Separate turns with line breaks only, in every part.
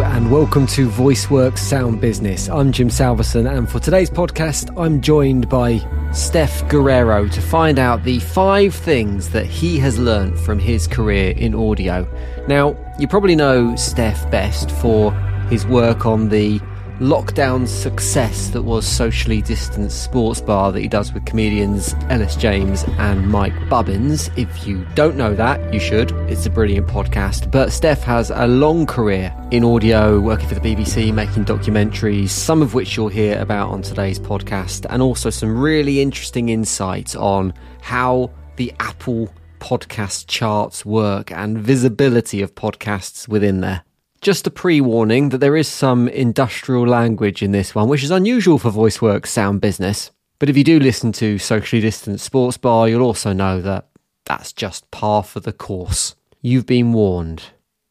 And welcome to VoiceWorks Sound Business. I'm Jim Salverson, and for today's podcast, I'm joined by Stef Garrero to find out the five things that he has learned from his career in audio. Now, you probably know Stef best for his work on the lockdown success that was socially distanced sports bar that he does with comedians Ellis James and Mike Bubbins. If you don't know that, you should. It's a brilliant podcast. But Stef has a long career in audio, working for the BBC, making documentaries, some of which you'll hear about on today's podcast, and also some really interesting insights on how the Apple podcast charts work and visibility of podcasts within there. Just a pre warning that there is some industrial language in this one, which is unusual for VoiceWorks sound business. But if you do listen to Socially Distant Sports Bar, you'll also know that that's just par for the course. You've been warned.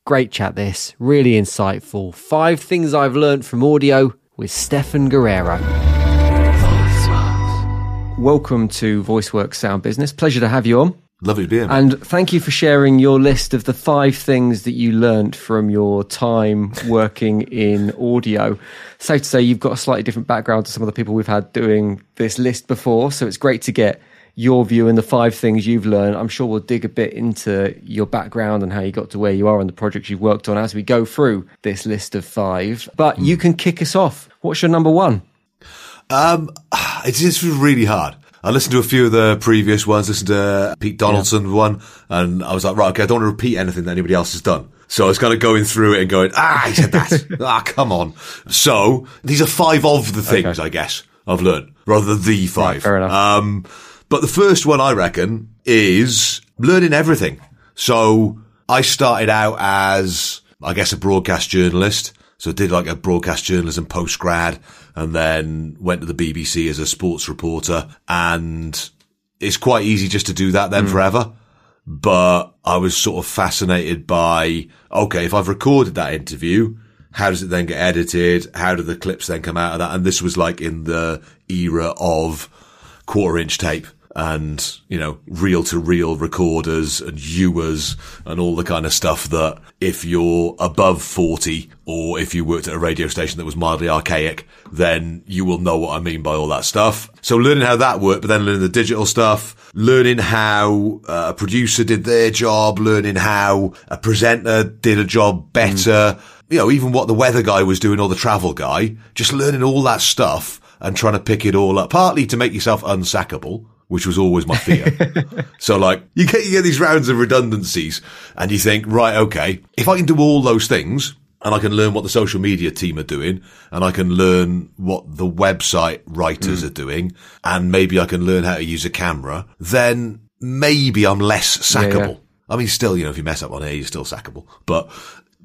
Great chat, this. Really insightful. Five things I've learned from audio with Steffan Garrero. Welcome to VoiceWorks Sound Business. Pleasure to have you on.
Lovely to be here.
And thank you for sharing your list of the five things that you learnt from your time working in audio. So to say, you've got a slightly different background to some of the people we've had doing this list before. So it's great to get your view and the five things you've learned. I'm sure we'll dig a bit into your background and how you got to where you are and the projects you've worked on as we go through this list of five. But you can kick us off. What's your number one?
Um, it's just really hard. I listened to a few of the previous ones, listened to Pete Donaldson yeah. one, and I was like, right, okay, I don't want to repeat anything that anybody else has done. So I was kind of going through it and going, ah, he said that. ah, come on. So these are five of the things, okay. I guess, I've learned, rather than the five. Right,
fair enough.
Um, but the first one I reckon is learning everything. So I started out as, I guess, a broadcast journalist. So I did like a broadcast journalism post grad and then went to the BBC as a sports reporter. And it's quite easy just to do that then mm. forever. But I was sort of fascinated by, okay, if I've recorded that interview, how does it then get edited? How do the clips then come out of that? And this was like in the era of quarter inch tape and, you know, reel to reel recorders and Uhers and all the kind of stuff that if you're above 40 or if you worked at a radio station that was mildly archaic, then you will know what I mean by all that stuff. So learning how that worked, but then learning the digital stuff, learning how uh, a producer did their job, learning how a presenter did a job better. Mm. You know, even what the weather guy was doing or the travel guy, just learning all that stuff and trying to pick it all up, partly to make yourself unsackable which was always my fear. so like you get, you get these rounds of redundancies and you think, right, okay, if I can do all those things and I can learn what the social media team are doing and I can learn what the website writers mm. are doing and maybe I can learn how to use a camera, then maybe I'm less sackable. Yeah, yeah. I mean, still, you know, if you mess up on air, you're still sackable, but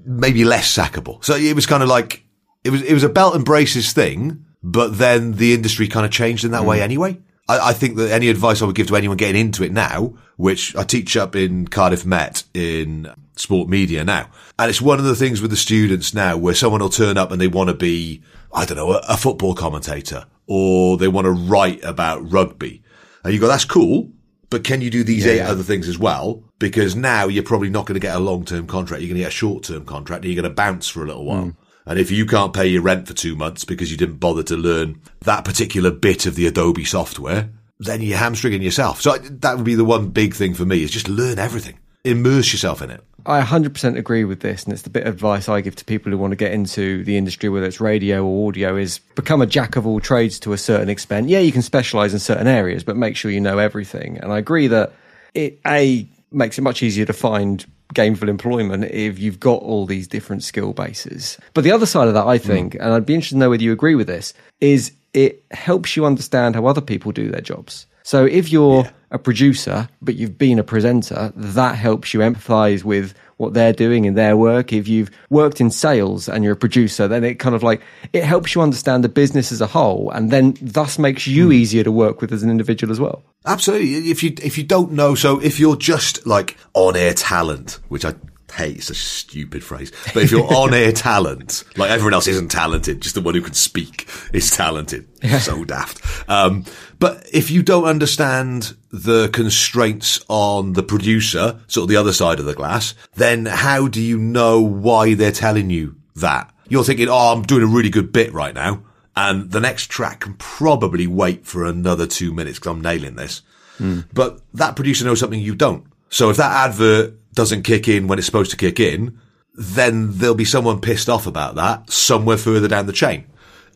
maybe less sackable. So it was kind of like, it was, it was a belt and braces thing, but then the industry kind of changed in that mm. way anyway. I, I, think that any advice I would give to anyone getting into it now, which I teach up in Cardiff Met in sport media now, and it's one of the things with the students now where someone will turn up and they want to be, I don't know, a, a football commentator or they want to write about rugby. And you go, that's cool, but can you do these yeah, eight yeah. other things as well? Because now you're probably not going to get a long-term contract. You're going to get a short-term contract and you're going to bounce for a little while. Mm. And if you can't pay your rent for two months because you didn't bother to learn that particular bit of the Adobe software, then you're hamstringing yourself. So that would be the one big thing for me is just learn everything. Immerse yourself in it.
I 100% agree with this, and it's the bit of advice I give to people who want to get into the industry, whether it's radio or audio, is become a jack of all trades to a certain extent. Yeah, you can specialize in certain areas, but make sure you know everything. And I agree that it, A, makes it much easier to find gainful employment if you've got all these different skill bases. But the other side of that, I think, mm. and I'd be interested to know whether you agree with this, is it helps you understand how other people do their jobs. So if you're yeah. A producer, but you've been a presenter, that helps you empathize with what they're doing in their work. If you've worked in sales and you're a producer, then it kind of like, it helps you understand the business as a whole and then thus makes you mm. easier to work with as an individual as well.
Absolutely. If you, if you don't know, so if you're just like on air talent, which I hate, it's a stupid phrase, but if you're on air talent, like everyone else isn't talented, just the one who can speak is talented. Yeah. So daft. Um, but if you don't understand the constraints on the producer, sort of the other side of the glass, then how do you know why they're telling you that. You're thinking, oh, I'm doing a really good bit right now. And the next track can probably wait for another two minutes because I'm nailing this. Mm. But that producer knows something you don't. So if that advert doesn't kick in when it's supposed to kick in, then there'll be someone pissed off about that somewhere further down the chain.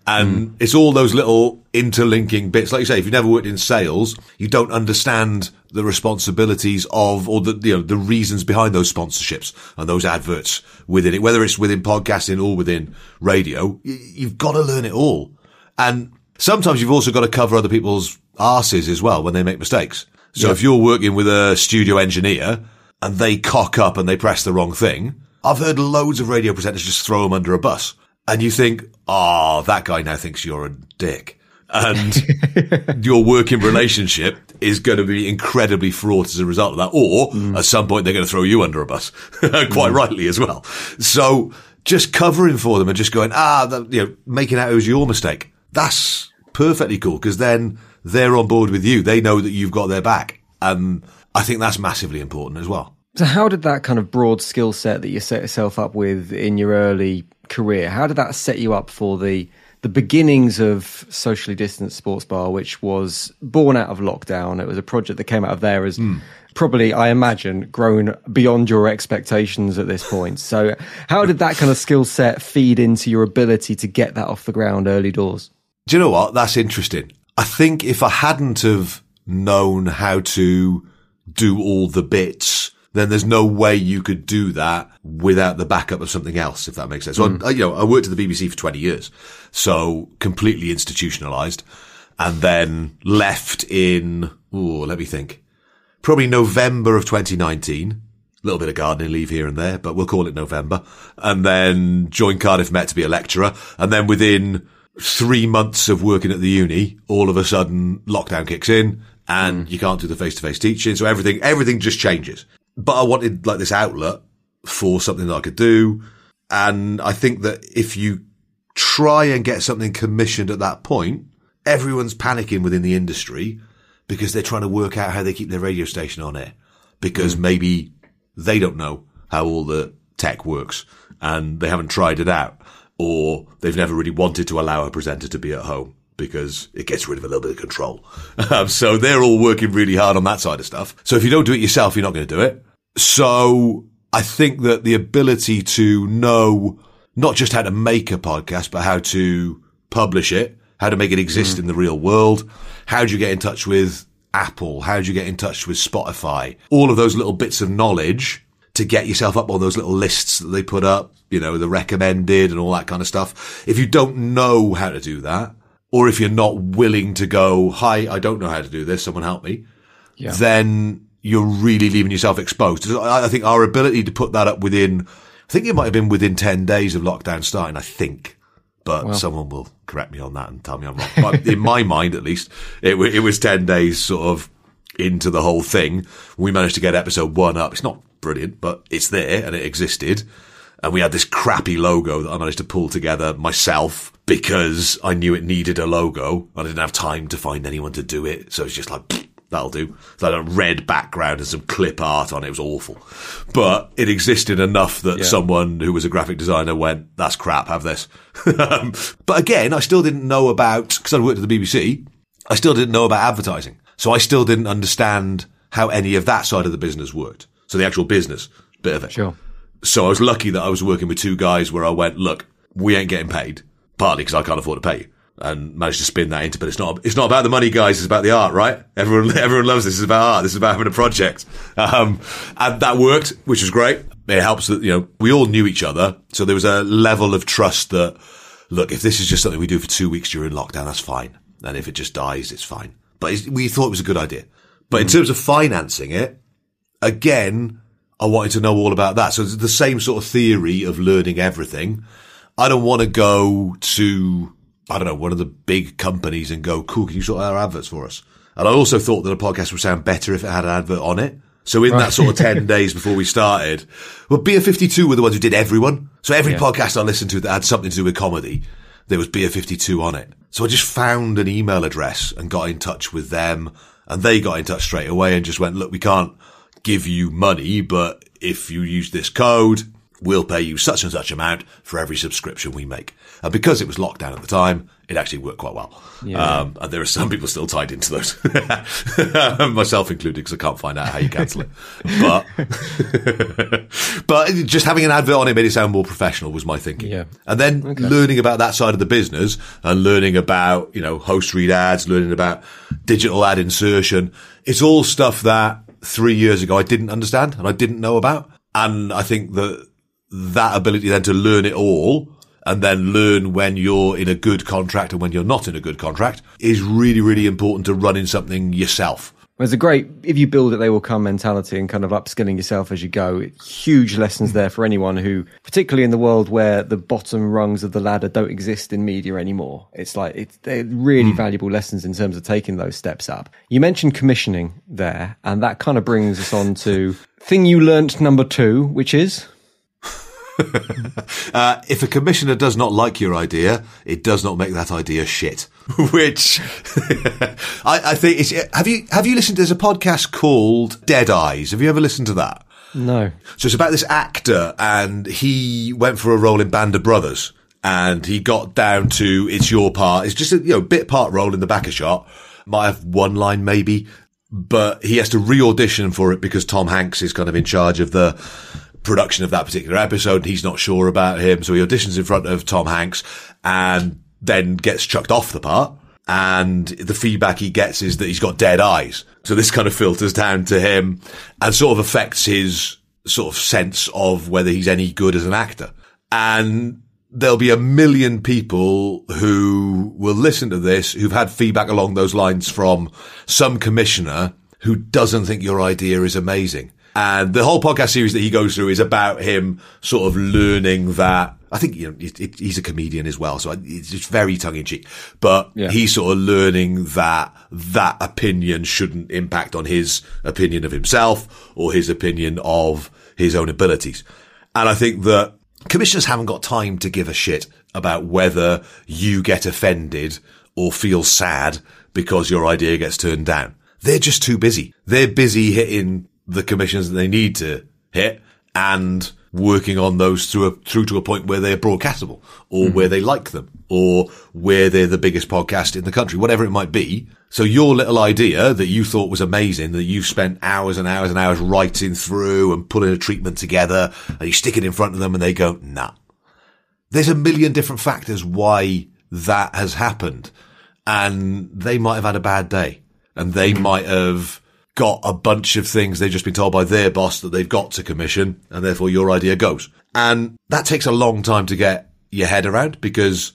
And mm. it's all those little interlinking bits. Like you say, if you've never worked in sales, you don't understand the responsibilities of, or the, you know, the reasons behind those sponsorships and those adverts within it, whether it's within podcasting or within radio, you've got to learn it all. And sometimes you've also got to cover other people's asses as well when they make mistakes. So yeah. if you're working with a studio engineer and they cock up and they press the wrong thing, I've heard loads of radio presenters just throw them under a bus. And you think, oh, that guy now thinks you're a dick. And your working relationship is going to be incredibly fraught as a result of that. Or mm. at some point, they're going to throw you under a bus, quite mm. rightly as well. So just covering for them and just going, ah, that, you know, making out it was your mistake. That's perfectly cool because then they're on board with you. They know that you've got their back. And I think that's massively important as well.
So, how did that kind of broad skill set that you set yourself up with in your early career, how did that set you up for the the beginnings of socially distanced sports bar, which was born out of lockdown? It was a project that came out of there as mm. probably, I imagine, grown beyond your expectations at this point. So, how did that kind of skill set feed into your ability to get that off the ground early doors?
Do you know what? That's interesting. I think if I hadn't have known how to do all the bits, then there's no way you could do that without the backup of something else, if that makes sense. So, mm. I, you know, I worked at the BBC for 20 years, so completely institutionalized and then left in, oh, let me think, probably November of 2019. A little bit of gardening leave here and there, but we'll call it November. And then joined Cardiff Met to be a lecturer. And then within three months of working at the uni, all of a sudden lockdown kicks in and mm. you can't do the face to face teaching. So everything, everything just changes. But I wanted like this outlet for something that I could do. And I think that if you try and get something commissioned at that point, everyone's panicking within the industry because they're trying to work out how they keep their radio station on air because mm. maybe they don't know how all the tech works and they haven't tried it out or they've never really wanted to allow a presenter to be at home because it gets rid of a little bit of control. Um, so they're all working really hard on that side of stuff. So if you don't do it yourself, you're not going to do it. So I think that the ability to know not just how to make a podcast, but how to publish it, how to make it exist mm. in the real world. How do you get in touch with Apple? How do you get in touch with Spotify? All of those little bits of knowledge to get yourself up on those little lists that they put up, you know, the recommended and all that kind of stuff. If you don't know how to do that, or if you're not willing to go, hi, I don't know how to do this, someone help me, yeah. then you're really leaving yourself exposed. I think our ability to put that up within, I think it might have been within 10 days of lockdown starting, I think. But well. someone will correct me on that and tell me I'm wrong. But in my mind, at least, it, it was 10 days sort of into the whole thing. We managed to get episode one up. It's not brilliant, but it's there and it existed. And we had this crappy logo that I managed to pull together myself because I knew it needed a logo. I didn't have time to find anyone to do it. So it's just like, that'll do. So a red background and some clip art on it. It was awful. But it existed enough that yeah. someone who was a graphic designer went, that's crap, have this. But again, I still didn't know about, because I worked at the BBC, I still didn't know about advertising. So I still didn't understand how any of that side of the business worked. So the actual business bit of it.
Sure.
So I was lucky that I was working with two guys where I went, look, we ain't getting paid, partly because I can't afford to pay you. And managed to spin that into, but it's not, it's not about the money, guys. It's about the art, right? Everyone, everyone loves this. It's about art. This is about having a project. Um, and that worked, which was great. It helps that, you know, we all knew each other. So there was a level of trust that, look, if this is just something we do for two weeks during lockdown, that's fine. And if it just dies, it's fine. But we thought it was a good idea. But in mm. terms of financing it, again, I wanted to know all about that. So it's the same sort of theory of learning everything. I don't want to go to, I don't know, one of the big companies and go, cool, can you sort out our adverts for us? And I also thought that a podcast would sound better if it had an advert on it. So in right. that sort of 10 days before we started, well, Beer 52 were the ones who did everyone. So every yeah. podcast I listened to that had something to do with comedy, there was Beer 52 on it. So I just found an email address and got in touch with them and they got in touch straight away and just went, look, we can't, give you money, but if you use this code, we'll pay you such and such amount for every subscription we make. And because it was lockdown at the time, it actually worked quite well. Yeah. Um, and there are some people still tied into those, myself included, because I can't find out how you cancel it. But, but just having an advert on it made it sound more professional was my thinking.
Yeah.
And then okay. learning about that side of the business and learning about, you know, host read ads, learning about digital ad insertion. It's all stuff that three years ago I didn't understand and I didn't know about. And I think that that ability then to learn it all and then learn when you're in a good contract and when you're not in a good contract is really, really important to running something yourself.
There's a great, if you build it, they will come mentality and kind of upskilling yourself as you go. Huge lessons there for anyone who, particularly in the world where the bottom rungs of the ladder don't exist in media anymore. It's like, it's, they're really mm. valuable lessons in terms of taking those steps up. You mentioned commissioning there, and that kind of brings us on to thing you learnt number two, which is?
uh, if a commissioner does not like your idea, it does not make that idea shit. Which I, I, think is. Have you have you listened? There's a podcast called Dead Eyes. Have you ever listened to that?
No.
So it's about this actor, and he went for a role in Band of Brothers, and he got down to "It's your part." It's just a you know bit part role in the back of shot. Might have one line maybe, but he has to re-audition for it because Tom Hanks is kind of in charge of the production of that particular episode. He's not sure about him. So he auditions in front of Tom Hanks and then gets chucked off the part. And the feedback he gets is that he's got dead eyes. So this kind of filters down to him and sort of affects his sort of sense of whether he's any good as an actor. And there'll be a million people who will listen to this who've had feedback along those lines from some commissioner who doesn't think your idea is amazing. And the whole podcast series that he goes through is about him sort of learning that. I think you know it, it, he's a comedian as well, so it's just very tongue in cheek. But yeah. he's sort of learning that that opinion shouldn't impact on his opinion of himself or his opinion of his own abilities. And I think that commissioners haven't got time to give a shit about whether you get offended or feel sad because your idea gets turned down. They're just too busy. They're busy hitting the commissions that they need to hit and working on those through a, through to a point where they're broadcastable or mm-hmm. where they like them or where they're the biggest podcast in the country, whatever it might be. So your little idea that you thought was amazing, that you've spent hours and hours and hours writing through and putting a treatment together and you stick it in front of them and they go, nah. There's a million different factors why that has happened and they might have had a bad day and they mm-hmm. might have got a bunch of things they've just been told by their boss that they've got to commission and therefore your idea goes. And that takes a long time to get your head around because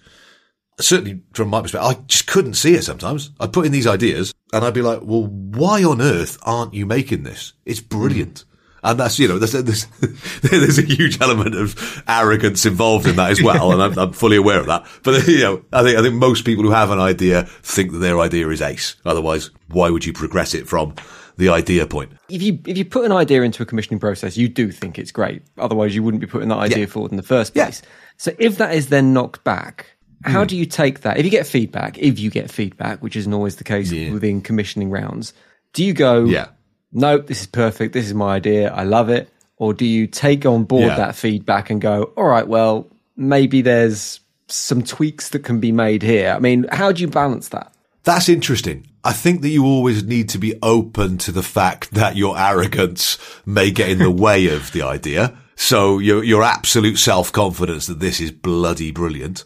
certainly from my perspective, I just couldn't see it sometimes. I'd put in these ideas and I'd be like, well, why on earth aren't you making this? It's brilliant. Mm. And that's, you know, there's, there's, there's, a huge element of arrogance involved in that as well. and I'm, I'm, fully aware of that. But, you know, I think, I think most people who have an idea think that their idea is ace. Otherwise, why would you progress it from the idea point.
If you if you put an idea into a commissioning process, you do think it's great. Otherwise, you wouldn't be putting that idea yeah. forward in the first place. Yeah. So if that is then knocked back, how mm. do you take that? If you get feedback, if you get feedback, which isn't always the case yeah. within commissioning rounds, do you go, yeah. nope, this is perfect. This is my idea. I love it. Or do you take on board yeah. that feedback and go, all right, well, maybe there's some tweaks that can be made here? I mean, how do you balance that?
That's interesting. I think that you always need to be open to the fact that your arrogance may get in the way of the idea. So your, your absolute self-confidence that this is bloody brilliant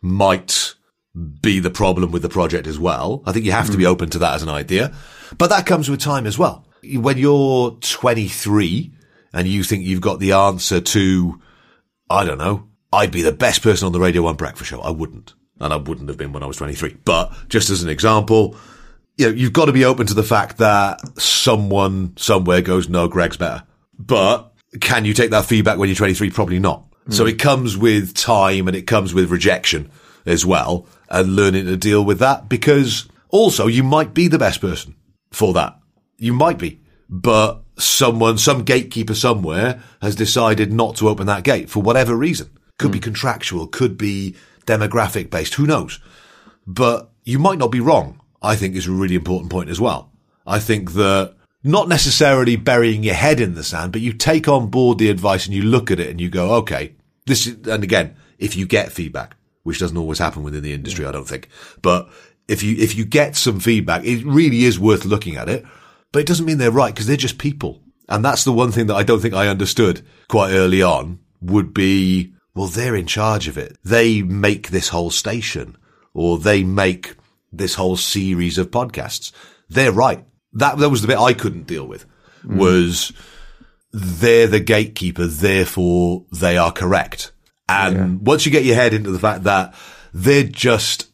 might be the problem with the project as well. I think you have to be hmm. open to that as an idea, but that comes with time as well. When you're 23 and you think you've got the answer to, I don't know, I'd be the best person on the Radio 1 breakfast show. I wouldn't. And I wouldn't have been when I was 23. But just as an example, you know, you've got to be open to the fact that someone somewhere goes, no, Greg's better. But can you take that feedback when you're 23? Probably not. Mm. So it comes with time and it comes with rejection as well and learning to deal with that because also you might be the best person for that. You might be, but someone, some gatekeeper somewhere has decided not to open that gate for whatever reason. Could mm. be contractual, could be demographic based, who knows? But you might not be wrong. I think is a really important point as well. I think that not necessarily burying your head in the sand, but you take on board the advice and you look at it and you go, okay, this is, and again, if you get feedback, which doesn't always happen within the industry, I don't think, but if you, if you get some feedback, it really is worth looking at it, but it doesn't mean they're right because they're just people. And that's the one thing that I don't think I understood quite early on would be, well, they're in charge of it. They make this whole station or they make this whole series of podcasts. They're right. That, that was the bit I couldn't deal with mm. was they're the gatekeeper. Therefore they are correct. And yeah. once you get your head into the fact that they're just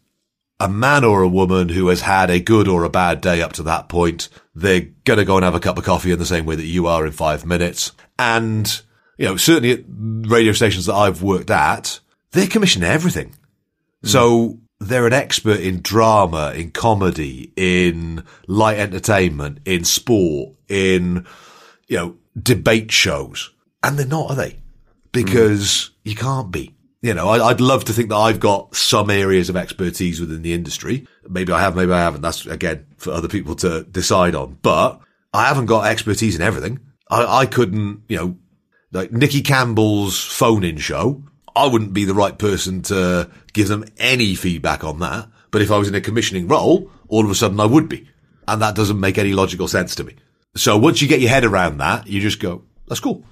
a man or a woman who has had a good or a bad day up to that point, they're going to go and have a cup of coffee in the same way that you are in five minutes. And, you know, certainly at radio stations that I've worked at, they commission everything. Mm. So they're an expert in drama, in comedy, in light entertainment, in sport, in, you know, debate shows. And they're not, are they? Because mm. you can't be. You know, I, would love to think that I've got some areas of expertise within the industry. Maybe I have, maybe I haven't. That's again for other people to decide on. But I haven't got expertise in everything. I, I couldn't, you know, like Nicky Campbell's phone in show. I wouldn't be the right person to give them any feedback on that. But if I was in a commissioning role, all of a sudden I would be. And that doesn't make any logical sense to me. So once you get your head around that, you just go, that's cool.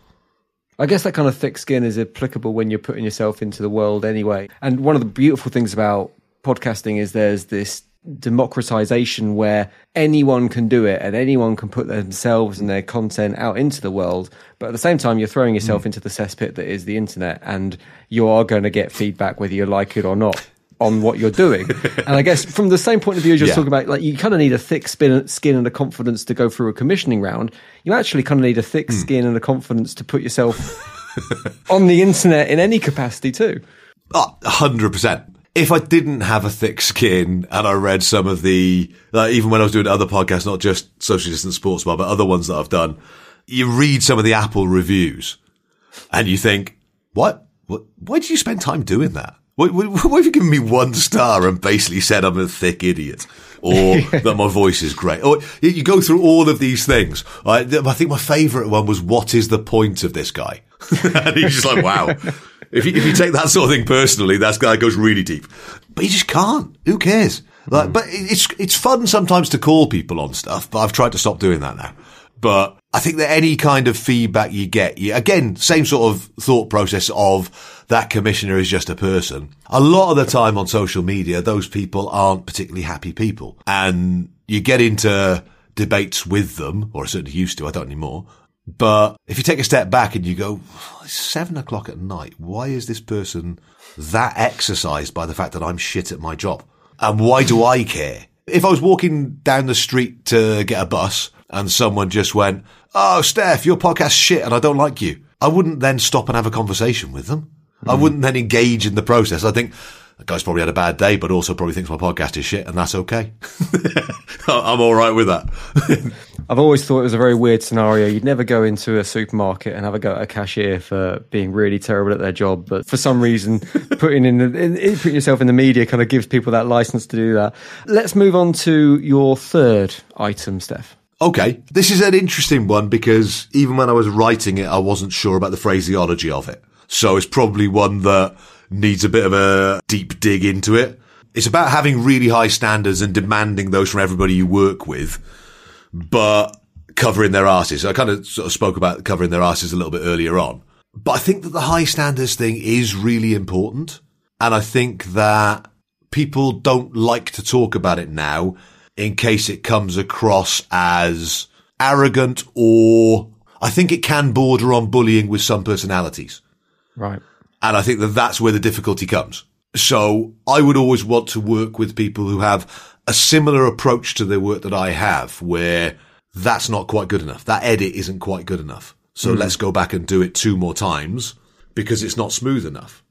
I guess that kind of thick skin is applicable when you're putting yourself into the world anyway. And one of the beautiful things about podcasting is there's this democratization where anyone can do it and anyone can put themselves and their content out into the world. But at the same time, you're throwing yourself mm. into the cesspit that is the internet and you are going to get feedback whether you like it or not on what you're doing. and I guess from the same point of view as you're yeah. talking about, like you kind of need a thick spin, skin and a confidence to go through a commissioning round. You actually kind of need a thick mm. skin and a confidence to put yourself on the internet in any capacity too.
hundred percent if I didn't have a thick skin and I read some of the, like, even when I was doing other podcasts, not just Social Distance Sports Bar, but other ones that I've done, you read some of the Apple reviews and you think, what? what why did you spend time doing that? Why, why, why, have you given me one star and basically said I'm a thick idiot? Or that my voice is great? Or you go through all of these things. I, I think my favourite one was, what is the point of this guy? and he's just like, wow. If you, if you take that sort of thing personally, that guy goes really deep. But he just can't. Who cares? Like, mm. but it's it's fun sometimes to call people on stuff. But I've tried to stop doing that now. But I think that any kind of feedback you get, you, again, same sort of thought process of that commissioner is just a person. A lot of the time on social media, those people aren't particularly happy people, and you get into debates with them, or certainly used to. I don't anymore but if you take a step back and you go, it's seven o'clock at night. Why is this person that exercised by the fact that I'm shit at my job? And why do I care? If I was walking down the street to get a bus and someone just went, Oh, Stef, your podcast's shit and I don't like you. I wouldn't then stop and have a conversation with them. Mm. I hmm. wouldn't then engage in the process. I think the guy's probably had a bad day, but also probably thinks my podcast is shit, and that's okay. I'm all right with that.
I've always thought it was a very weird scenario. You'd never go into a supermarket and have a go at a cashier for being really terrible at their job, but for some reason, putting in, the, in putting yourself in the media kind of gives people that license to do that. Let's move on to your third item, Stef.
Okay, this is an interesting one because even when I was writing it, I wasn't sure about the phraseology of it. So it's probably one that needs a bit of a deep dig into it. It's about having really high standards and demanding those from everybody you work with, but covering their asses. I kind of sort of spoke about covering their asses a little bit earlier on, but I think that the high standards thing is really important. And I think that people don't like to talk about it now in case it comes across as arrogant or I think it can border on bullying with some personalities.
Right.
And I think that that's where the difficulty comes. So I would always want to work with people who have a similar approach to their work that I have, where that's not quite good enough. That edit isn't quite good enough. So mm. let's go back and do it two more times because it's not smooth enough.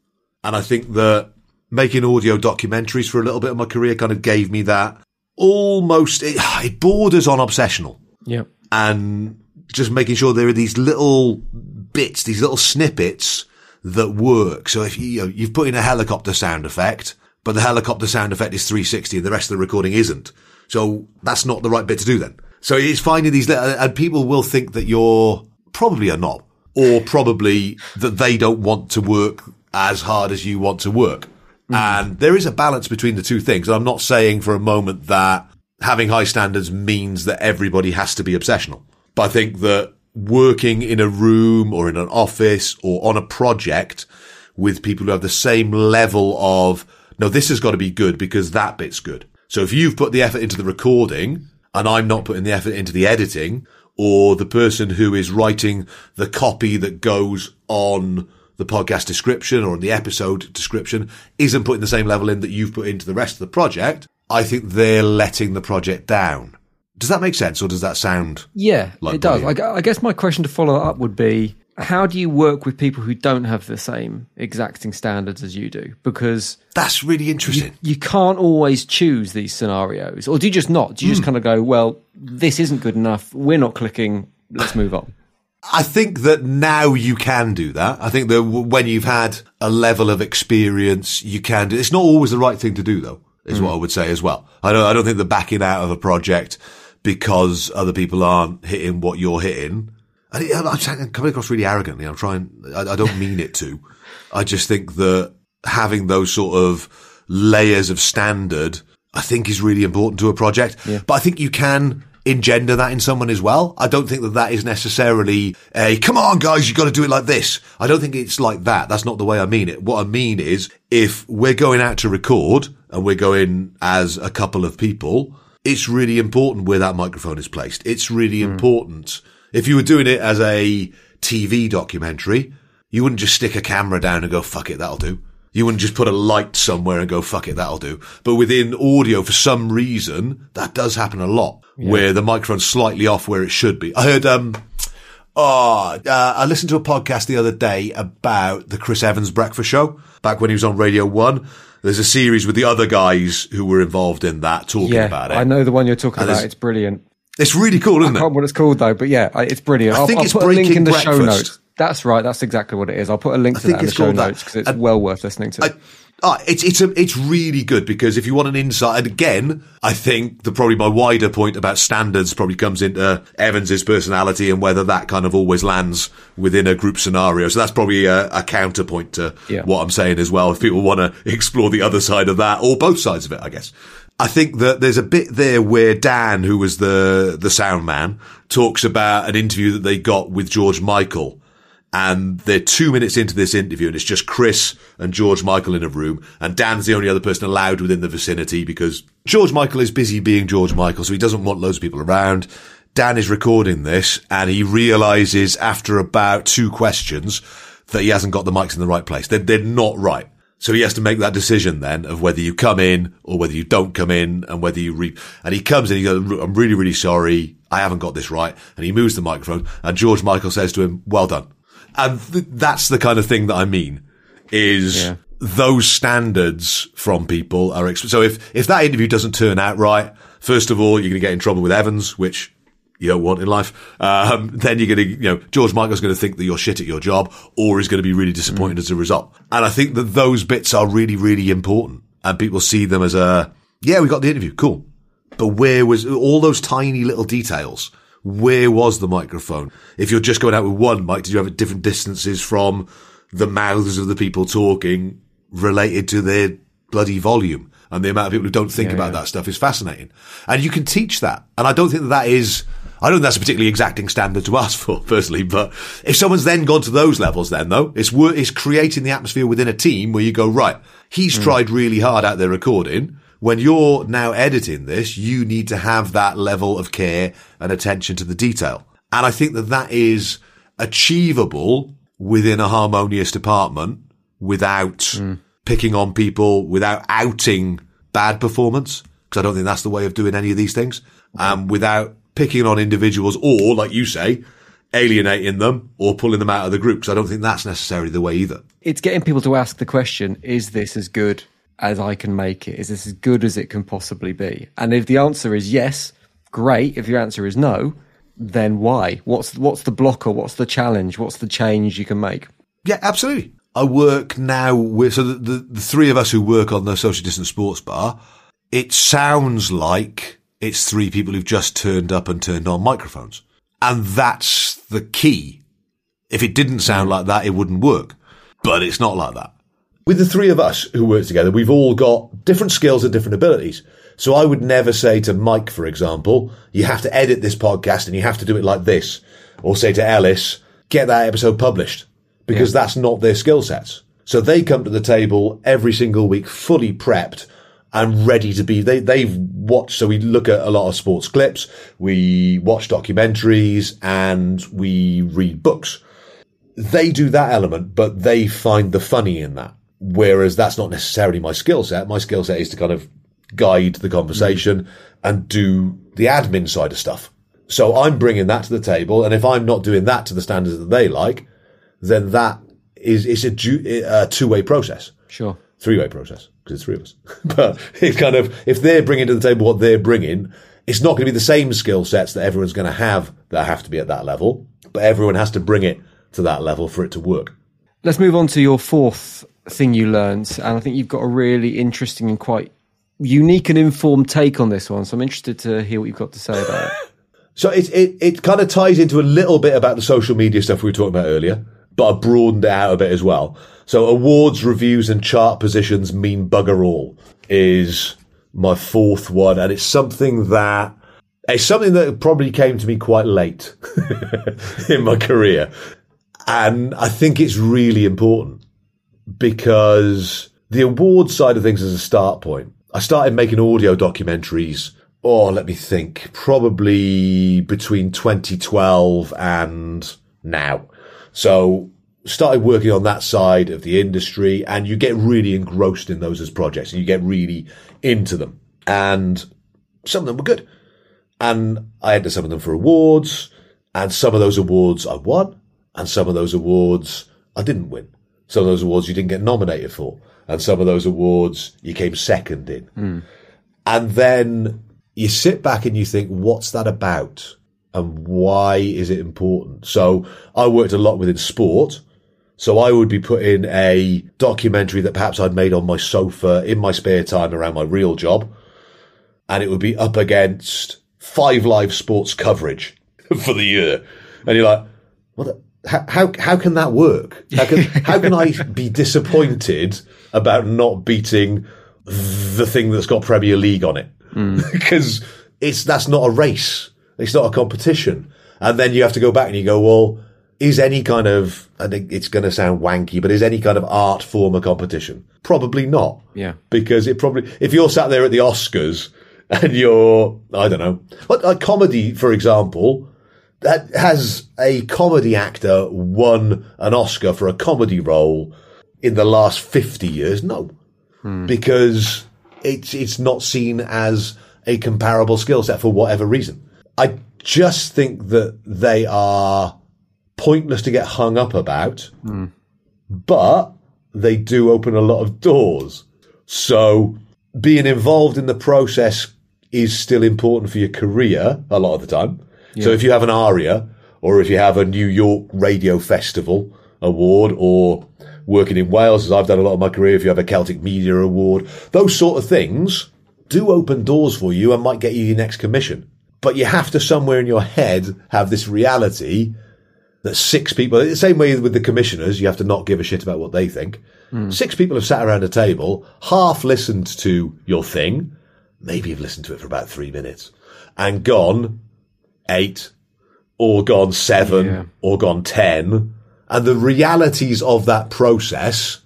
And I think that making audio documentaries for a little bit of my career kind of gave me that almost, it, it borders on obsessional.
Yeah.
And just making sure there are these little bits, these little snippets that work. So if you, you know, you've put in a helicopter sound effect, but the helicopter sound effect is 360 and the rest of the recording isn't. So that's not the right bit to do then. So it's finding these, little, and people will think that you're probably a knob or probably that they don't want to work as hard as you want to work. Mm. And there is a balance between the two things. I'm not saying for a moment that having high standards means that everybody has to be obsessional. But I think that working in a room or in an office or on a project with people who have the same level of, no, this has got to be good because that bit's good. So if you've put the effort into the recording and I'm not putting the effort into the editing or the person who is writing the copy that goes on the podcast description or the episode description isn't putting the same level in that you've put into the rest of the project, I think they're letting the project down. Does that make sense or does that sound?
Yeah, like it does. I, I guess my question to follow up would be how do you work with people who don't have the same exacting standards as you do? Because
that's really interesting.
You, you can't always choose these scenarios, or do you just not? Do you mm. just hmm. kind of go, well, this isn't good enough. We're not clicking. Let's move on.
I think that now you can do that. I think that when you've had a level of experience, you can do. It's not always the right thing to do, though. Is mm. what I would say as well. I don't. I don't think the backing out of a project because other people aren't hitting what you're hitting I'm coming across really arrogantly. I'm trying, I, I don't mean it to. I just think that having those sort of layers of standard, I think is really important to a project. Yeah. But I think you can engender that in someone as well. I don't think that that is necessarily a, come on guys, you got to do it like this. I don't think it's like that. That's not the way I mean it. What I mean is if we're going out to record and we're going as a couple of people, it's really important where that microphone is placed. It's really mm. important if you were doing it as a TV documentary, you wouldn't just stick a camera down and go, fuck it, that'll do. You wouldn't just put a light somewhere and go, fuck it, that'll do. But within audio, for some reason, that does happen a lot yeah. where the microphone's slightly off where it should be. I heard, um, Oh, uh, I listened to a podcast the other day about the Chris Evans breakfast show back when he was on Radio One. There's a series with the other guys who were involved in that talking
yeah,
about it.
I know the one you're talking and about. It's brilliant.
It's really cool, isn't
I can't
it?
what it's called though, but yeah, it's brilliant.
I
I'll,
think
I'll
it's
put a link in the
breakfast.
show notes. That's right. That's exactly what it is. I'll put a link to that in the show notes because it's well worth listening to. I,
uh, it's it's a, it's really good because if you want an insight, and again, I think the probably my wider point about standards probably comes into Evans's personality and whether that kind of always lands within a group scenario. So that's probably a, a counterpoint to yeah. what I'm saying as well. If people want to explore the other side of that or both sides of it, I guess. I think that there's a bit there where Dan, who was the, the sound man, talks about an interview that they got with George Michael. And they're two minutes into this interview and it's just Chris and George Michael in a room. And Dan's the only other person allowed within the vicinity because George Michael is busy being George Michael. So he doesn't want loads of people around. Dan is recording this and he realizes after about two questions that he hasn't got the mics in the right place. They're, they're not right. So he has to make that decision then of whether you come in or whether you don't come in and whether you re, and he comes in, he goes, I'm really, really sorry. I haven't got this right. And he moves the microphone and George Michael says to him, well done. And th- that's the kind of thing that I mean is yeah. those standards from people are, exp- so if, if that interview doesn't turn out right, first of all, you're going to get in trouble with Evans, which you don't want in life, um, then you're going to, you know, George Michael's going to think that you're shit at your job or is going to be really disappointed mm. as a result. And I think that those bits are really, really important and people see them as a, yeah, we got the interview. Cool. But where was all those tiny little details? Where was the microphone? If you're just going out with one mic, did you have it different distances from the mouths of the people talking related to their bloody volume? And the amount of people who don't think yeah, about yeah. that stuff is fascinating. And you can teach that. And I don't think that, that is, I don't think that's a particularly exacting standard to ask for, personally, but if someone's then gone to those levels, then though, it's it's creating the atmosphere within a team where you go, right, he's mm. tried really hard out there recording. When you're now editing this, you need to have that level of care and attention to the detail. And I think that that is achievable within a harmonious department without mm. picking on people, without outing bad performance. Because I don't think that's the way of doing any of these things. Um, without picking on individuals or, like you say, alienating them or pulling them out of the group. Because I don't think that's necessarily the way either.
It's getting people to ask the question, is this as good as I can make it? Is this as good as it can possibly be? And if the answer is yes, great. If your answer is no, then why? What's what's the blocker? What's the challenge? What's the change you can make?
Yeah, absolutely. I work now with so the, the, the three of us who work on the social distance sports bar. It sounds like It's three people who've just turned up and turned on microphones. And that's the key. If it didn't sound like that, it wouldn't work. But it's not like that. With the three of us who work together, we've all got different skills and different abilities. So I would never say to Mike, for example, you have to edit this podcast and you have to do it like this. Or say to Ellis, get that episode published because yeah. that's not their skill sets. So they come to the table every single week fully prepped and ready to be. They, they've watched. So we look at a lot of sports clips. We watch documentaries and we read books. They do that element, but they find the funny in that. Whereas that's not necessarily my skill set. My skill set is to kind of guide the conversation mm. and do the admin side of stuff. So I'm bringing that to the table. And if I'm not doing that to the standards that they like, then that is, it's a, a two way process.
Sure.
Three way process because it's three of us. but it's kind of, if they're bringing to the table what they're bringing, it's not going to be the same skill sets that everyone's going to have that have to be at that level, but everyone has to bring it to that level for it to work.
Let's move on to your fourth thing you learned. And I think you've got a really interesting and quite unique and informed take on this one. So I'm interested to hear what you've got to say about it.
So it, it, it kind of ties into a little bit about the social media stuff we were talking about earlier, but I've broadened it out a bit as well. So awards, reviews and chart positions mean bugger all is my fourth one. And it's something that it's something that probably came to me quite late in my career. And I think it's really important because the award side of things is a start point. I started making audio documentaries oh, let me think, probably between 2012 and now. So started working on that side of the industry and you get really engrossed in those as projects and you get really into them. And some of them were good. And I entered some of them for awards and some of those awards I won and some of those awards I didn't win. Some of those awards you didn't get nominated for and some of those awards you came second in. Mm. And then you sit back and you think, what's that about? And why is it important? So I worked a lot within sport. So I would be putting a documentary that perhaps I'd made on my sofa in my spare time around my real job. And it would be up against five live sports coverage for the year. And you're like, what the, how, how, how can that work? How can, how can I be disappointed about not beating the thing that's got Premier League on it? because mm. it's that's not a race. It's not a competition. And then you have to go back and you go, well, is any kind of, I think it's going to sound wanky, but is any kind of art form a competition? Probably not.
Yeah.
Because it probably, if you're sat there at the Oscars and you're, I don't know, a comedy, for example, that has a comedy actor won an Oscar for a comedy role in the last 50 years? No. Hmm. Because it's it's not seen as a comparable skill set for whatever reason. I just think that they are pointless to get hung up about, mm. but they do open a lot of doors. So being involved in the process is still important for your career a lot of the time. Yeah. So if you have an ARIA or if you have a New York Radio Festival award or working in Wales, as I've done a lot of my career, if you have a Celtic Media Award, those sort of things do open doors for you and might get you your next commission. But you have to somewhere in your head have this reality that six people, the same way with the commissioners, you have to not give a shit about what they think. Mm. Six people have sat around a table, half listened to your thing, maybe you've listened to it for about three minutes, and gone eight, or gone seven, yeah. or gone ten, and the realities of that process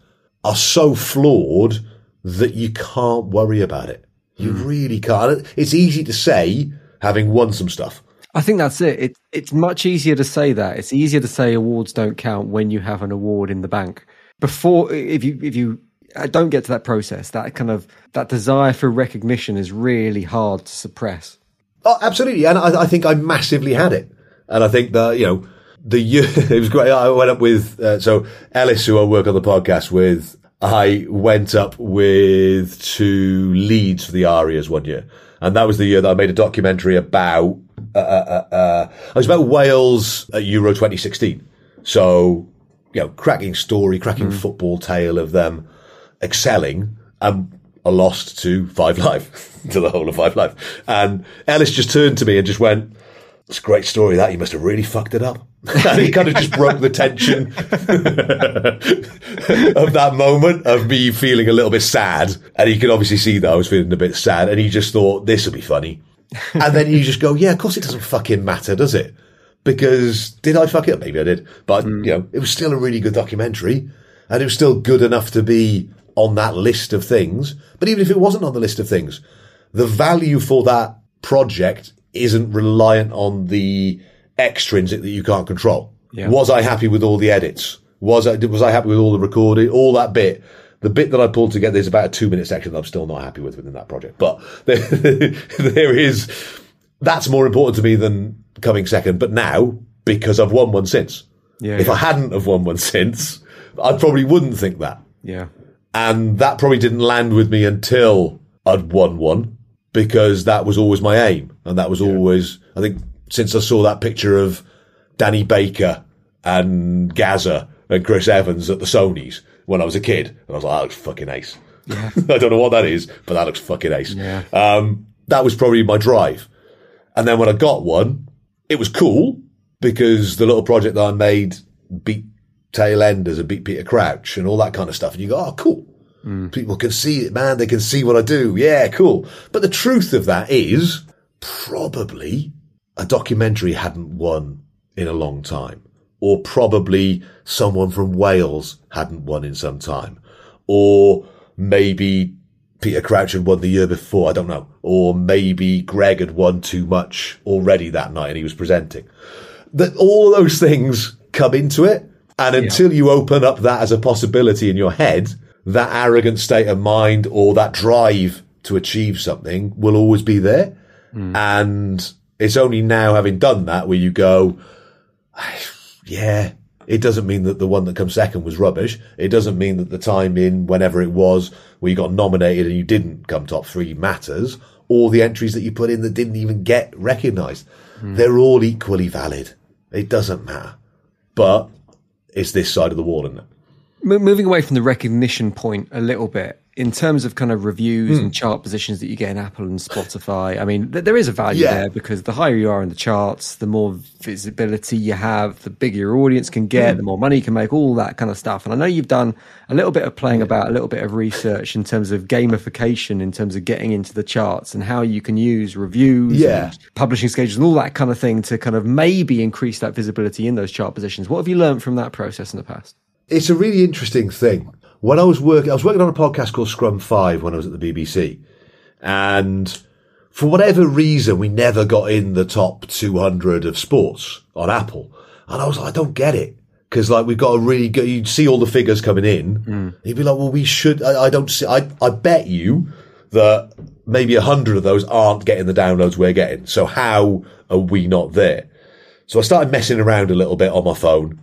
are so flawed that you can't worry about it. You mm. really can't. It's easy to say having won some stuff.
I think that's it. it. It's much easier to say that. It's easier to say awards don't count when you have an award in the bank. Before, if you if you uh, don't get to that process, that kind of that desire for recognition is really hard to suppress.
Oh, absolutely, and I, I think I massively had it, and I think that you know the year it was great. I went up with uh, so Ellis, who I work on the podcast with. I went up with to Leeds for the Arias one year, and that was the year that I made a documentary about. Uh, uh, uh, uh it was about Wales at Euro 2016. So, you know, cracking story, cracking mm. football tale of them excelling. And are lost to Five Live, to the whole of Five Live. And Ellis just turned to me and just went, it's a great story that. You must have really fucked it up. and he kind of just broke the tension of that moment of me feeling a little bit sad. And he could obviously see that I was feeling a bit sad. And he just thought, this will be funny. and then you just go, yeah, of course it doesn't fucking matter, does it? Because did I fuck it up? Maybe I did. But, mm. you know, it was still a really good documentary. And it was still good enough to be on that list of things. But even if it wasn't on the list of things, the value for that project isn't reliant on the extrinsic that you can't control. Yeah. Was I happy with all the edits? Was I, was I happy with all the recording, all that bit? The bit that I pulled together is about a two minute section that I'm still not happy with within that project. But there, there is, that's more important to me than coming second. But now, because I've won one since. Yeah, if yeah. I hadn't have won one since, I probably wouldn't think that.
Yeah.
And that probably didn't land with me until I'd won one because that was always my aim. And that was yeah. always, I think, since I saw that picture of Danny Baker and Gazza and Chris Evans at the Sony's when I was a kid. And I was like, that looks fucking ace. Yeah. I don't know what that is, but that looks fucking ace. Yeah. Um, that was probably my drive. And then when I got one, it was cool because the little project that I made beat Tailenders and beat Peter Crouch and all that kind of stuff. And you go, oh, cool. Mm. People can see it, man. They can see what I do. Yeah, cool. But the truth of that is probably a documentary hadn't won in a long time. Or probably someone from Wales hadn't won in some time. Or maybe Peter Crouch had won the year before. I don't know. Or maybe Greg had won too much already that night and he was presenting. That all those things come into it. And until yeah. you open up that as a possibility in your head, that arrogant state of mind or that drive to achieve something will always be there. Mm. And it's only now having done that where you go, yeah, it doesn't mean that the one that comes second was rubbish. It doesn't mean that the time in whenever it was where you got nominated and you didn't come top three matters or the entries that you put in that didn't even get recognized. Mm. They're all equally valid. It doesn't matter. But it's this side of the wall, isn't it?
Moving away from the recognition point a little bit in terms of kind of reviews mm. and chart positions that you get in Apple and Spotify, I mean, th- there is a value yeah. there because the higher you are in the charts, the more visibility you have, the bigger your audience can get, mm. the more money you can make, all that kind of stuff. And I know you've done a little bit of playing about, a little bit of research in terms of gamification, in terms of getting into the charts and how you can use reviews, yeah. publishing schedules, and all that kind of thing to kind of maybe increase that visibility in those chart positions. What have you learned from that process in the past?
It's a really interesting thing when I was working, I was working on a podcast called Scrum Five when I was at the BBC, and for whatever reason, we never got in the top 200 of sports on Apple, and I was like, I don't get it. Cause like we've got a really good, you'd see all the figures coming in. Mm. You'd be like, well, we should, I, I don't see, I, I bet you that maybe a hundred of those aren't getting the downloads we're getting. So how are we not there? So I started messing around a little bit on my phone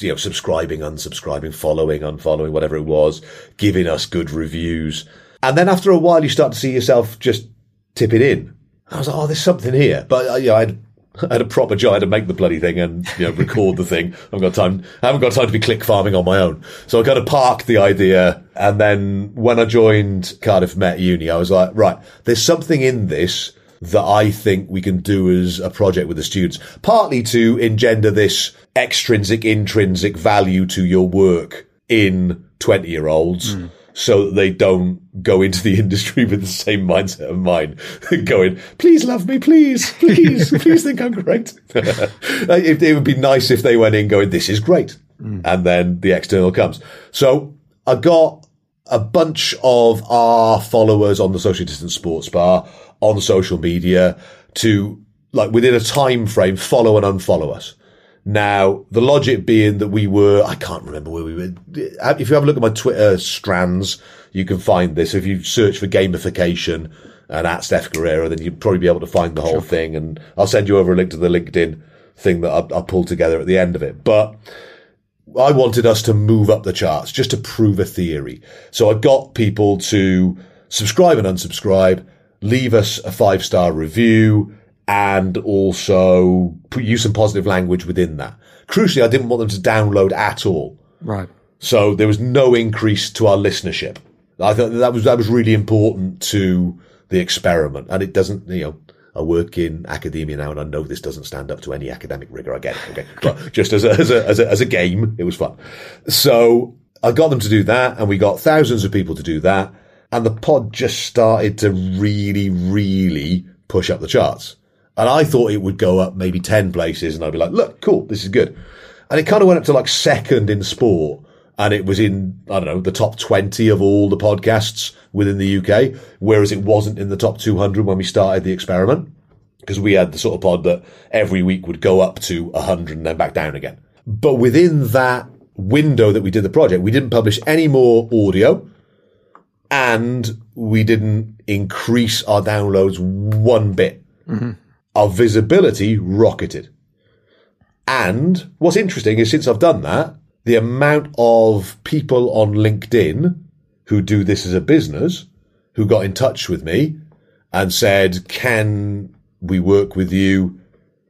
you know, subscribing, unsubscribing, following, unfollowing, whatever it was, giving us good reviews. And then after a while, you start to see yourself just tip it in. I was like, oh, there's something here. But, uh, know, I'd, I had a proper job. I had to make the bloody thing and, you know, record the thing. I haven't got time, I haven't got time to be click farming on my own. So I kind of parked the idea. And then when I joined Cardiff Met Uni, I was like, right, there's something in this that I think we can do as a project with the students, partly to engender this extrinsic, intrinsic value to your work in 20 year olds. Mm. So that they don't go into the industry with the same mindset of mine, going, please love me, please, please, please think I'm great. it, it, would be nice if they went in going, this is great. Mm. And then the external comes. So I got a bunch of our followers on the Socially Distant Sports Bar on social media to like within a time frame follow and unfollow us. Now, the logic being that we were, I can't remember where we were. If you have a look at my Twitter strands, you can find this. If you search for gamification and at Stef Garrero, then you'd probably be able to find the whole sure. thing. And I'll send you over a link to the LinkedIn thing that I, I pulled together at the end of it. But I wanted us to move up the charts just to prove a theory. So I got people to subscribe and unsubscribe leave us a five star review and also put, use some positive language within that. Crucially, I didn't want them to download at all.
Right.
So there was no increase to our listenership. I thought that was that was really important to the experiment, and it doesn't, you know. I work in academia now, and I know this doesn't stand up to any academic rigor. I get it, okay, but just as a, as a as a as a game, it was fun. So I got them to do that, and we got thousands of people to do that, and the pod just started to really, really push up the charts. And I thought it would go up maybe ten places, and I'd be like, "Look, cool, this is good." And it kind of went up to like second in sport, and it was in, I don't know, the top 20 of all the podcasts within the UK, whereas it wasn't in the top 200 when we started the experiment. Because we had the sort of pod that every week would go up to 100 and then back down again. But within that window that we did the project, we didn't publish any more audio and we didn't increase our downloads one bit. Mm-hmm. Our visibility rocketed. And what's interesting is since I've done that, the amount of people on LinkedIn who do this as a business who got in touch with me and said, can we work with you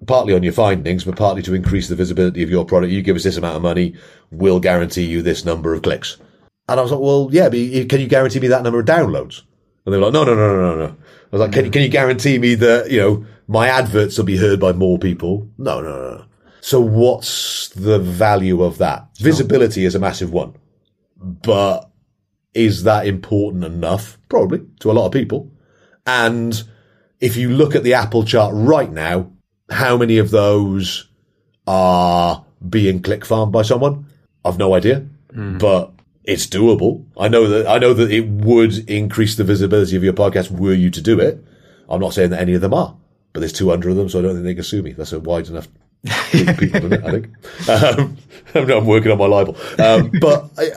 partly on your findings, but partly to increase the visibility of your product? You give us this amount of money, we'll guarantee you this number of clicks. And I was like, well, yeah, but can you guarantee me that number of downloads? And they were like, no, no, no, no, no, no. I was like, can, can you guarantee me that, you know, my adverts will be heard by more people? No, no, no, no. So what's the value of that? Visibility is a massive one, but is that important enough? Probably to a lot of people. And if you look at the Apple chart right now, how many of those are being click farmed by someone? I've no idea, mm. but it's doable. I know that, I know that it would increase the visibility of your podcast were you to do it. I'm not saying that any of them are, but there's 200 of them, so I don't think they can sue me. That's a wide enough people, it, I think. Um, I'm working on my libel. Um, but I,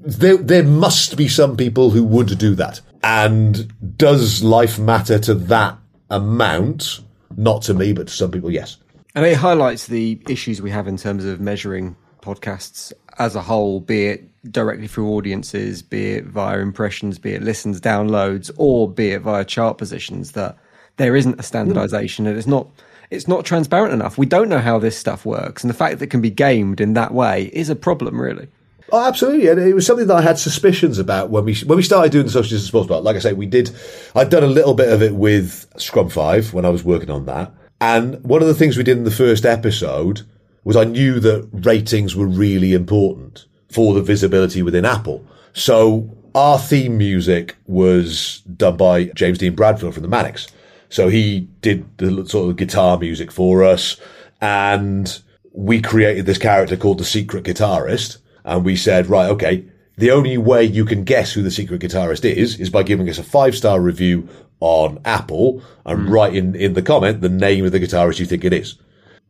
there, there must be some people who would do that. And does life matter to that amount? Not to me, but to some people, yes.
And it highlights the issues we have in terms of measuring podcasts as a whole, be it directly through audiences, be it via impressions, be it listens, downloads, or be it via chart positions, that there isn't a standardization and it's not it's not transparent enough. We don't know how this stuff works, and the fact that it can be gamed in that way is a problem, really.
Oh, absolutely, and it was something that I had suspicions about when we when we started doing the Socially Distant Sports Bar. Like I say, we did. I'd done a little bit of it with Scrum Five when I was working on that, and one of the things we did in the first episode was I knew that ratings were really important for the visibility within Apple. So our theme music was done by James Dean Bradfield from the Manics. So he did the sort of guitar music for us and we created this character called the secret guitarist. And we said, right, okay, the only way you can guess who the secret guitarist is, is by giving us a five star review on Apple and mm. write in, in the comment the name of the guitarist you think it is.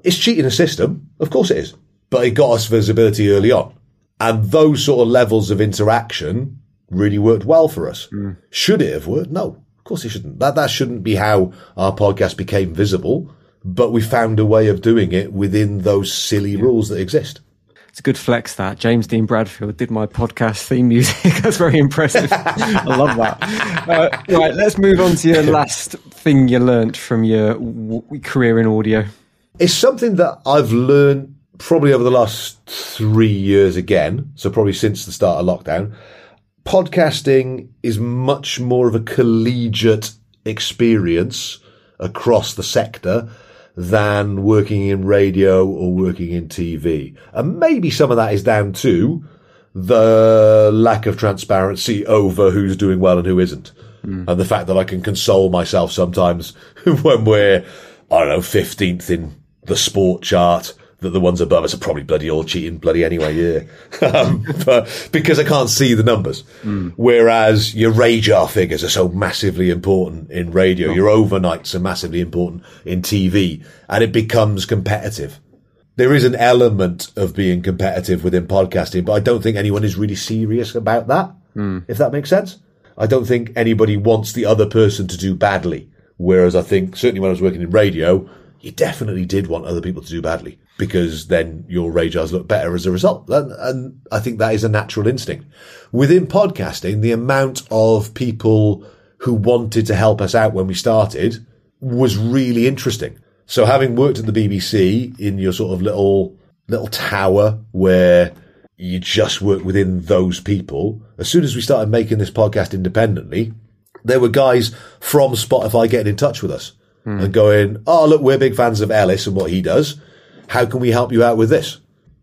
It's cheating the system. Of course it is. But it got us visibility early on. And those sort of levels of interaction really worked well for us. Mm. Should it have worked? No of course it shouldn't. That that shouldn't be how our podcast became visible. But we found a way of doing it within those silly yeah. rules that exist.
It's a good flex that James Dean Bradfield did my podcast theme music. That's very impressive. I love that. Uh, right, let's move on to your last thing you learnt from your w- career in audio.
It's something that I've learned probably over the last three years again. So probably since the start of lockdown podcasting is much more of a collegiate experience across the sector than working in radio or working in TV. And maybe some of that is down to the lack of transparency over who's doing well and who isn't. Mm. And the fact that I can console myself sometimes when we're, I don't know, 15th in the sport chart that the ones above us are probably bloody all cheating bloody anyway, yeah. um, but because I can't see the numbers. Mm. Whereas your RAJAR figures are so massively important in radio, oh. your overnights are massively important in TV, and it becomes competitive. There is an element of being competitive within podcasting, but I don't think anyone is really serious about that. Mm. If that makes sense. I don't think anybody wants the other person to do badly. Whereas I think certainly when I was working in radio, you definitely did want other people to do badly because then your RAJARs look better as a result. And, and, I think that is a natural instinct. Within podcasting, the amount of people who wanted to help us out when we started was really interesting. So having worked at the BBC in your sort of little, little tower where you just work within those people. As soon as we started making this podcast independently, there were guys from Spotify getting in touch with us and hmm. going, Oh, look, we're big fans of Ellis and what he does. How can we help you out with this?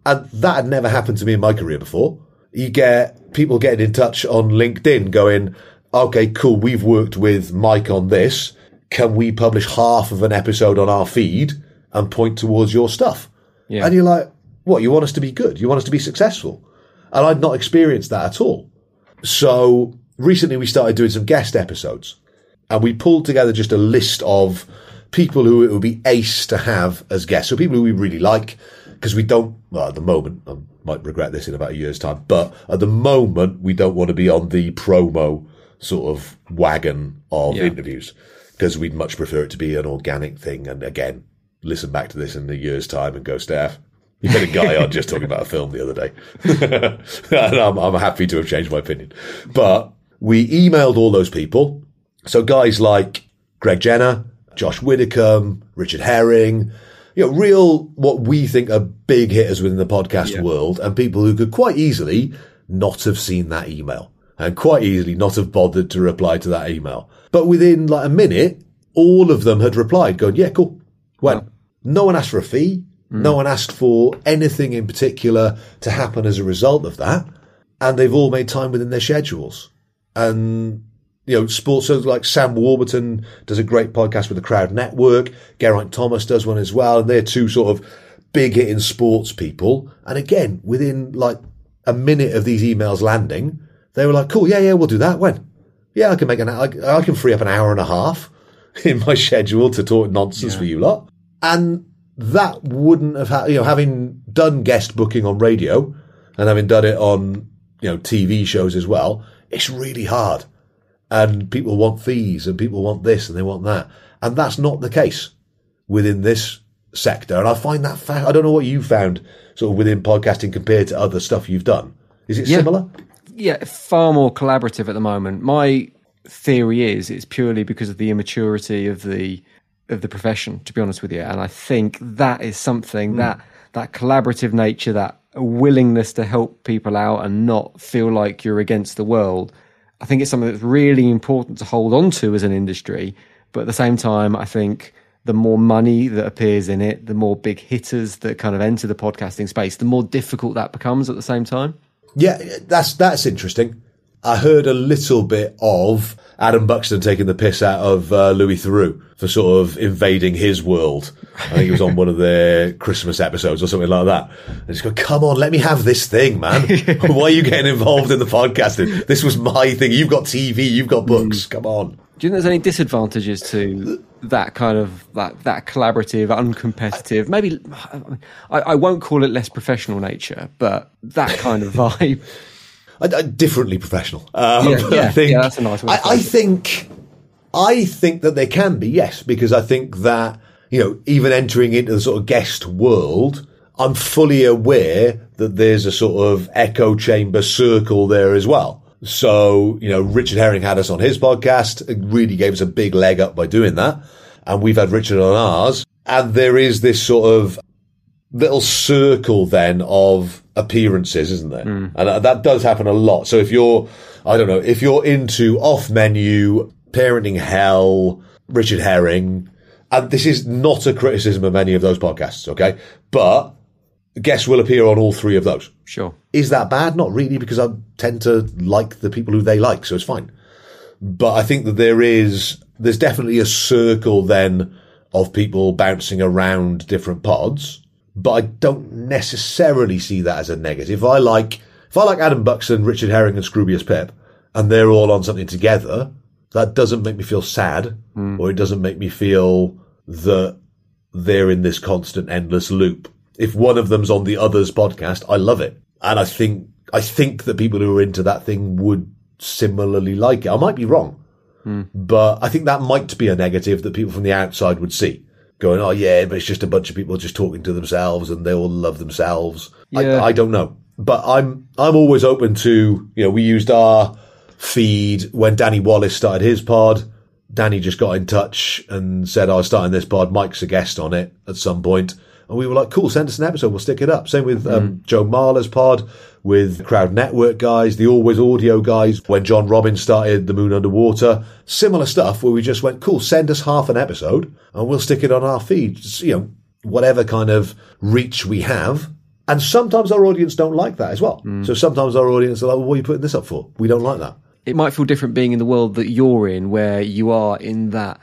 And that had never happened to me in my career before. You get people getting in touch on LinkedIn going, okay, cool. We've worked with Mike on this. Can we publish half of an episode on our feed and point towards your stuff?
Yeah.
And you're like, what? You want us to be good? You want us to be successful? And I'd not experienced that at all. So recently we started doing some guest episodes and we pulled together just a list of people who it would be ace to have as guests. So people who we really like because we don't, well, at the moment, I might regret this in about a year's time, but at the moment, we don't want to be on the promo sort of wagon of
Yeah.
interviews because we'd much prefer it to be an organic thing. And again, listen back to this in a year's time and go, Stef, you had a guy on just talking about a film the other day. and I'm, I'm happy to have changed my opinion. But we emailed all those people. So guys like Greg Jenner, Josh Widdicombe, Richard Herring, you know, real what we think are big hitters within the podcast
Yeah.
world and people who could quite easily not have seen that email and quite easily not have bothered to reply to that email. But within like a minute, all of them had replied going, yeah, cool. When no one asked for a fee. Mm. No one asked for anything in particular to happen as a result of that. And they've all made time within their schedules. And you know, sports, so like Sam Warburton does a great podcast with the Crowd Network. Geraint Thomas does one as well. And they're two sort of big hitting sports people. And again, within like a minute of these emails landing, they were like, cool. Yeah, yeah, we'll do that. When? Yeah, I can make an, I, I can free up an hour and a half in my schedule to talk nonsense for you lot. And that wouldn't have had, you know, having done guest booking on radio and having done it on, you know, TV shows as well, it's really hard and people want fees and people want this and they want that. And that's not the case within this sector. And I find that, fa- I don't know what you found sort of within podcasting compared to other stuff you've done. Is it
Yeah.
similar?
yeah, far more collaborative at the moment. My theory is it's purely because of the immaturity of the of the profession. To be honest with you, and I think that is something hmm. that that collaborative nature, that willingness to help people out and not feel like you're against the world. I think it's something that's really important to hold on to as an industry. But at the same time, I think the more money that appears in it, the more big hitters that kind of enter the podcasting space, the more difficult that becomes at the same time.
Yeah, that's that's interesting. I heard a little bit of Adam Buxton taking the piss out of uh, Louis Theroux for sort of invading his world. I think it was on one of their Christmas episodes or something like that. And he's going, "Come on, let me have this thing, man. Why are you getting involved in the podcasting? This was my thing. You've got TV, you've got books. Come on."
Do you think there's any disadvantages to that kind of that that collaborative, uncompetitive? Maybe I, I won't call it less professional nature, but that kind of vibe.
I, I, differently professional. Um,
Yeah, yeah,
I think,
yeah, that's a nice
I, I think, I think that they can be, yes, because I think that, you know, even entering into the sort of guest world, I'm fully aware that there's a sort of echo chamber circle there as well. So, you know, Richard Herring had us on his podcast, it really gave us a big leg up by doing that. And we've had Richard on ours. And there is this sort of little circle then of appearances, isn't there? And uh, that does happen a lot. So if you're, I don't know, if you're into off menu, parenting hell, Richard Herring, and this is not a criticism of any of those podcasts, okay? But guests will appear on all three of those.
Sure.
Is that bad? Not really, because I tend to like the people who they like, so it's fine. But I think that there is, there's definitely a circle then of people bouncing around different pods. But I don't necessarily see that as a negative. If I like, if I like Adam Buxton, Richard Herring and Scroobius Pip, and they're all on something together, that doesn't make me feel sad, hmm. or it doesn't make me feel that they're in this constant endless loop. If one of them's on the other's podcast, I love it. And I think, I think that people who are into that thing would similarly like it. I might be wrong, hmm. but I think that might be a negative that people from the outside would see. Going, oh yeah, but it's just a bunch of people just talking to themselves and they all love themselves.
Yeah.
I, I don't know, but I'm, I'm always open to, you know, we used our feed when Danny Wallace started his pod. Danny just got in touch and said, I was starting this pod. Mike's a guest on it at some point. And we were like, cool, send us an episode. We'll stick it up. Same with um, Joe Marler's pod, with Crowd Network guys, the Always Audio guys, when John Robbins started The Moon Underwater. Similar stuff where we just went, cool, send us half an episode and we'll stick it on our feed. Just, you know, whatever kind of reach we have. And sometimes our audience don't like that as well. Mm. So sometimes our audience are like, well, what are you putting this up for? We don't like that.
it might feel different being in the world that you're in, where you are in that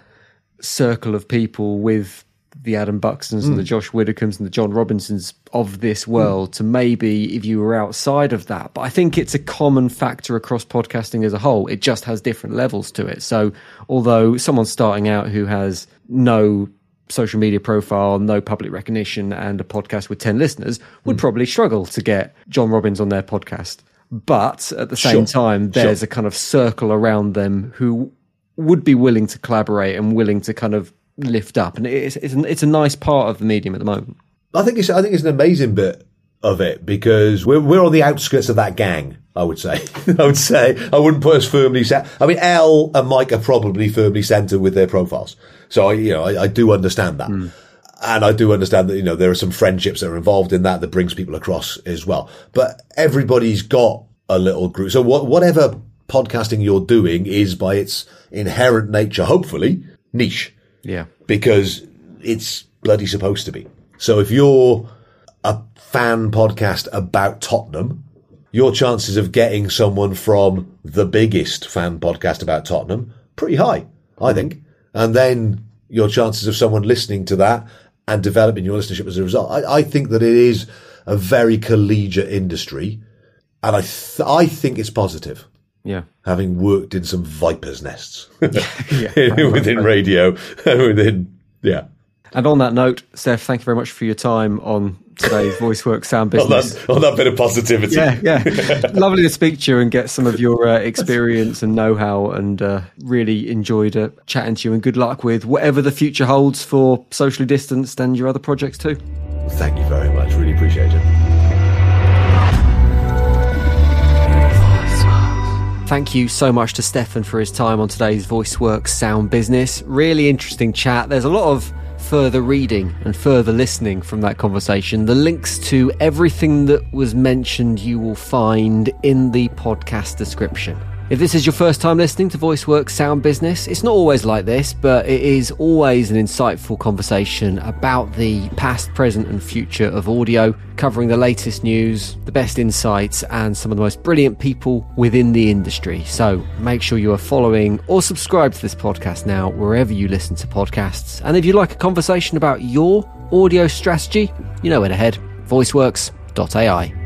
circle of people with the Adam Buxtons and the hmm. Josh Widdicombe's and the John Robinsons of this hmm. world to maybe if you were outside of that. But I think it's a common factor across podcasting as a whole. It just has different levels to it. So although someone starting out who has no social media profile, no public recognition, and a podcast with 10 listeners would hmm. probably struggle to get John Robbins on their podcast. But at the same
Sure.
time, there's a kind of circle around them who would be willing to collaborate and willing to kind of lift up. And it's, it's, it's a nice part of the medium at the moment.
I think it's I think it's an amazing bit of it because we're we're on the outskirts of that gang. I would say. I would say I wouldn't put us firmly set. I mean, L and Mike are probably firmly centered with their profiles, so I you know I, I do understand that. Hmm. And I do understand that, you know, there are some friendships that are involved in that that brings people across as well. But everybody's got a little group. So what, whatever podcasting you're doing is by its inherent nature, hopefully, niche
Yeah.
because it's bloody supposed to be. So if you're a fan podcast about Tottenham, your chances of getting someone from the biggest fan podcast about Tottenham pretty high, I mm-hmm. think. And then your chances of someone listening to that and developing your listenership as a result. I, I think that it is a very collegiate industry, and I th- I think it's positive
Yeah.
having worked in some vipers' nests within radio and within, yeah.
And on that note, Stef, thank you very much for your time on today's VoiceWorks Sound
On
Business.
that, on that bit of positivity.
Yeah, yeah. Lovely to speak to you and get some of your uh, experience and know how, and uh, really enjoyed uh, chatting to you. And good luck with whatever the future holds for Socially Distanced and your other projects too.
Thank you very much. Really appreciate it.
Thank you so much to Steffan for his time on today's VoiceWorks Sound Business. Really interesting chat. There's a lot of further reading and further listening from that conversation. The links to everything that was mentioned you will find in the podcast description. If this is your first time listening to VoiceWorks Sound Business, it's not always like this, but it is always an insightful conversation about the past, present, and future of audio, covering the latest news, the best insights, and some of the most brilliant people within the industry. So make sure you are following or subscribe to this podcast now, wherever you listen to podcasts. And if you'd like a conversation about your audio strategy, you know where to head voiceworks.ai.